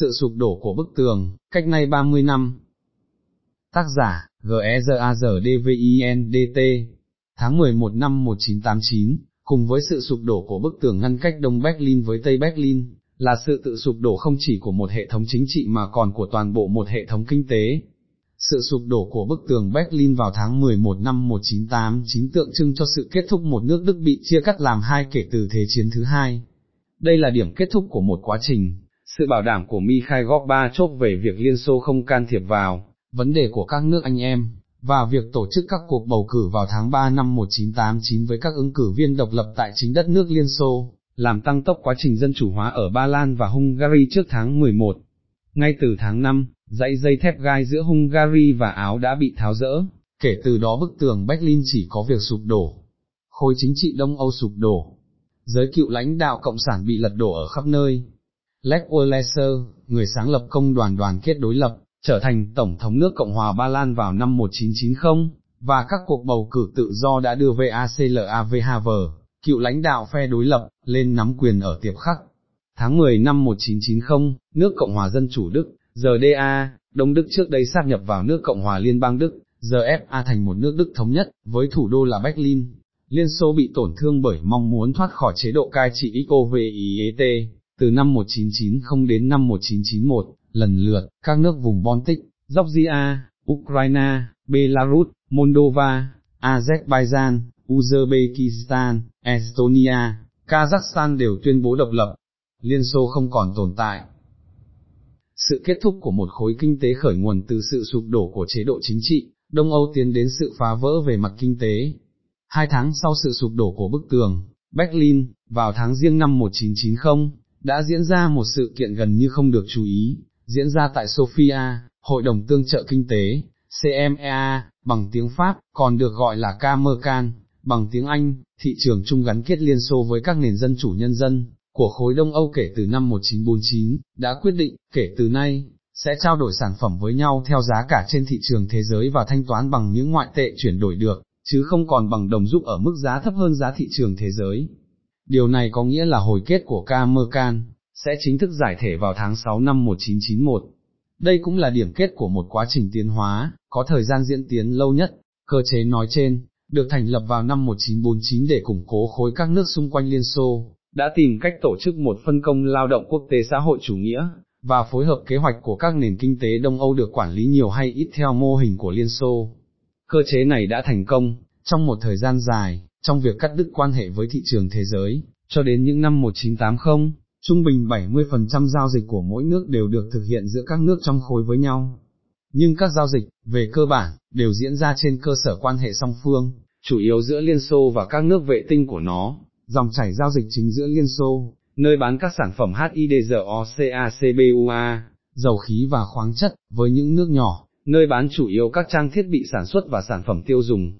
Sự sụp đổ của bức tường, cách nay 30 năm. Tác giả, G-E-Z-A-Z-D-V-I-N-D-T Tháng 11 năm 1989, cùng với sự sụp đổ của bức tường ngăn cách Đông Berlin với Tây Berlin, là sự tự sụp đổ không chỉ của một hệ thống chính trị mà còn của toàn bộ một hệ thống kinh tế. Sự sụp đổ của bức tường Berlin vào tháng 11 năm 1989 tượng trưng cho sự kết thúc một nước Đức bị chia cắt làm hai kể từ Thế chiến thứ hai. Đây là điểm kết thúc của một quá trình, sự bảo đảm của Mikhail Gorbachev về việc Liên Xô không can thiệp vào, vấn đề của các nước anh em, và việc tổ chức các cuộc bầu cử vào tháng 3 năm 1989 với các ứng cử viên độc lập tại chính đất nước Liên Xô, làm tăng tốc quá trình dân chủ hóa ở Ba Lan và Hungary trước tháng 11. Ngay từ tháng 5, dãy dây thép gai giữa Hungary và Áo đã bị tháo rỡ, kể từ đó bức tường Berlin chỉ có việc sụp đổ. Khối chính trị Đông Âu sụp đổ, giới cựu lãnh đạo Cộng sản bị lật đổ ở khắp nơi. Lech Walesa, người sáng lập công đoàn đoàn kết đối lập, trở thành Tổng thống nước Cộng hòa Ba Lan vào năm 1990, và các cuộc bầu cử tự do đã đưa VACLAV Haver, cựu lãnh đạo phe đối lập, lên nắm quyền ở tiệp khắc. Tháng 10 năm 1990, nước Cộng hòa Dân Chủ Đức, GDA, Đông Đức trước đây sáp nhập vào nước Cộng hòa Liên bang Đức, (GFA) thành một nước Đức thống nhất, với thủ đô là Berlin. Liên Xô bị tổn thương bởi mong muốn thoát khỏi chế độ cai trị ICOVIET, từ năm 1990 đến năm 1991, lần lượt, các nước vùng Baltic, Georgia, Ukraine, Belarus, Moldova, Azerbaijan, Uzbekistan, Estonia, Kazakhstan đều tuyên bố độc lập. Liên Xô không còn tồn tại. Sự kết thúc của một khối kinh tế khởi nguồn từ sự sụp đổ của chế độ chính trị, Đông Âu tiến đến sự phá vỡ về mặt kinh tế. Hai tháng sau sự sụp đổ của bức tường, Berlin, vào tháng riêng năm 1990, đã diễn ra một sự kiện gần như không được chú ý, diễn ra tại Sofia, Hội đồng Tương trợ Kinh tế, CMEA, bằng tiếng Pháp, còn được gọi là Camercan, bằng tiếng Anh, thị trường chung gắn kết Liên Xô với các nền dân chủ nhân dân, của khối Đông Âu kể từ năm 1949, đã quyết định, kể từ nay, sẽ trao đổi sản phẩm với nhau theo giá cả trên thị trường thế giới và thanh toán bằng những ngoại tệ chuyển đổi được, chứ không còn bằng đồng rút ở mức giá thấp hơn giá thị trường thế giới. Điều này có nghĩa là hồi kết của Camercan, sẽ chính thức giải thể vào tháng 6 năm 1991. Đây cũng là điểm kết của một quá trình tiến hóa, có thời gian diễn tiến lâu nhất, cơ chế nói trên, được thành lập vào năm 1949 để củng cố khối các nước xung quanh Liên Xô, đã tìm cách tổ chức một phân công lao động quốc tế xã hội chủ nghĩa, và phối hợp kế hoạch của các nền kinh tế Đông Âu được quản lý nhiều hay ít theo mô hình của Liên Xô. Cơ chế này đã thành công, trong một thời gian dài, trong việc cắt đứt quan hệ với thị trường thế giới, cho đến những năm 1980, trung bình 70% giao dịch của mỗi nước đều được thực hiện giữa các nước trong khối với nhau. Nhưng các giao dịch, về cơ bản, đều diễn ra trên cơ sở quan hệ song phương, chủ yếu giữa Liên Xô và các nước vệ tinh của nó, dòng chảy giao dịch chính giữa Liên Xô, nơi bán các sản phẩm HIDZOCACBUA, dầu khí và khoáng chất, với những nước nhỏ, nơi bán chủ yếu các trang thiết bị sản xuất và sản phẩm tiêu dùng.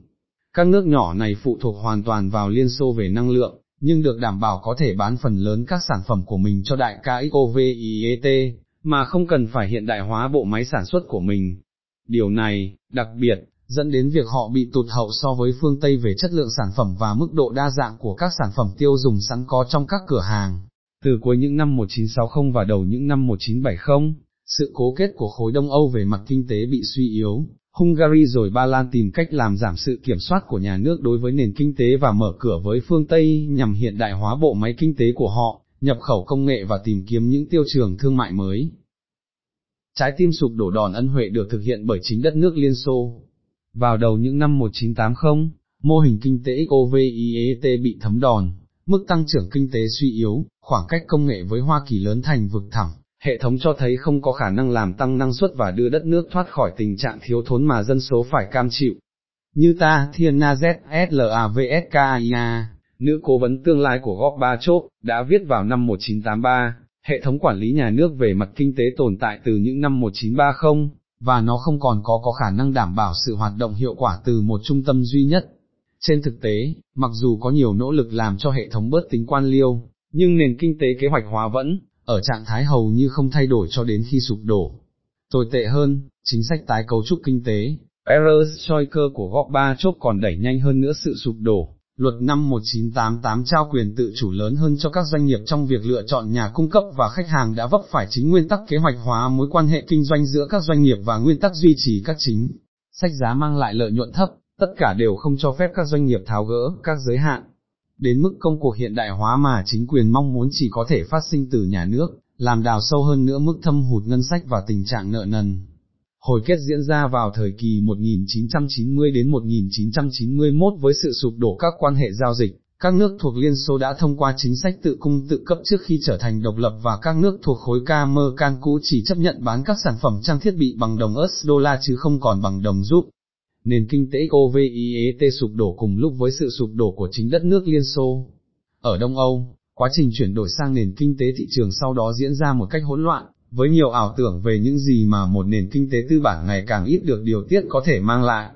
Các nước nhỏ này phụ thuộc hoàn toàn vào Liên Xô về năng lượng, nhưng được đảm bảo có thể bán phần lớn các sản phẩm của mình cho đại ca XOVIET, mà không cần phải hiện đại hóa bộ máy sản xuất của mình. Điều này, đặc biệt, dẫn đến việc họ bị tụt hậu so với phương Tây về chất lượng sản phẩm và mức độ đa dạng của các sản phẩm tiêu dùng sẵn có trong các cửa hàng. Từ cuối những năm 1960 và đầu những năm 1970, sự cố kết của khối Đông Âu về mặt kinh tế bị suy yếu, Hungary rồi Ba Lan tìm cách làm giảm sự kiểm soát của nhà nước đối với nền kinh tế và mở cửa với phương Tây nhằm hiện đại hóa bộ máy kinh tế của họ, nhập khẩu công nghệ và tìm kiếm những tiêu trường thương mại mới. Trái tim sụp đổ đòn ân huệ được thực hiện bởi chính đất nước Liên Xô. Vào đầu những năm 1980, mô hình kinh tế XOVIET bị thấm đòn, mức tăng trưởng kinh tế suy yếu, khoảng cách công nghệ với Hoa Kỳ lớn thành vực thẳm, hệ thống cho thấy không có khả năng làm tăng năng suất và đưa đất nước thoát khỏi tình trạng thiếu thốn mà dân số phải cam chịu. Như ta, Thiên Na ZSLAVSKIA, nữ cố vấn tương lai của Gorbachev, đã viết vào năm 1983, hệ thống quản lý nhà nước về mặt kinh tế tồn tại từ những năm 1930, và nó không còn có có khả năng đảm bảo sự hoạt động hiệu quả từ một trung tâm duy nhất. Trên thực tế, mặc dù có nhiều nỗ lực làm cho hệ thống bớt tính quan liêu, nhưng nền kinh tế kế hoạch hóa vẫn, ở trạng thái hầu như không thay đổi cho đến khi sụp đổ. Tồi tệ hơn, chính sách tái cấu trúc kinh tế, Perestroika của Gorbachev còn đẩy nhanh hơn nữa sự sụp đổ, Luật năm 1988 trao quyền tự chủ lớn hơn cho các doanh nghiệp trong việc lựa chọn nhà cung cấp và khách hàng đã vấp phải chính nguyên tắc kế hoạch hóa mối quan hệ kinh doanh giữa các doanh nghiệp và nguyên tắc duy trì các chính sách giá mang lại lợi nhuận thấp, tất cả đều không cho phép các doanh nghiệp tháo gỡ các giới hạn. Đến mức công cuộc hiện đại hóa mà chính quyền mong muốn chỉ có thể phát sinh từ nhà nước, làm đào sâu hơn nữa mức thâm hụt ngân sách và tình trạng nợ nần. Hồi kết diễn ra vào thời kỳ 1990 đến 1991 với sự sụp đổ các quan hệ giao dịch, các nước thuộc Liên Xô đã thông qua chính sách tự cung tự cấp trước khi trở thành độc lập và các nước thuộc khối Can cũ chỉ chấp nhận bán các sản phẩm trang thiết bị bằng đồng US đô la chứ không còn bằng đồng rúp. Nền kinh tế COVIET sụp đổ cùng lúc với sự sụp đổ của chính đất nước Liên Xô. Ở Đông Âu, quá trình chuyển đổi sang nền kinh tế thị trường sau đó diễn ra một cách hỗn loạn, với nhiều ảo tưởng về những gì mà một nền kinh tế tư bản ngày càng ít được điều tiết có thể mang lại.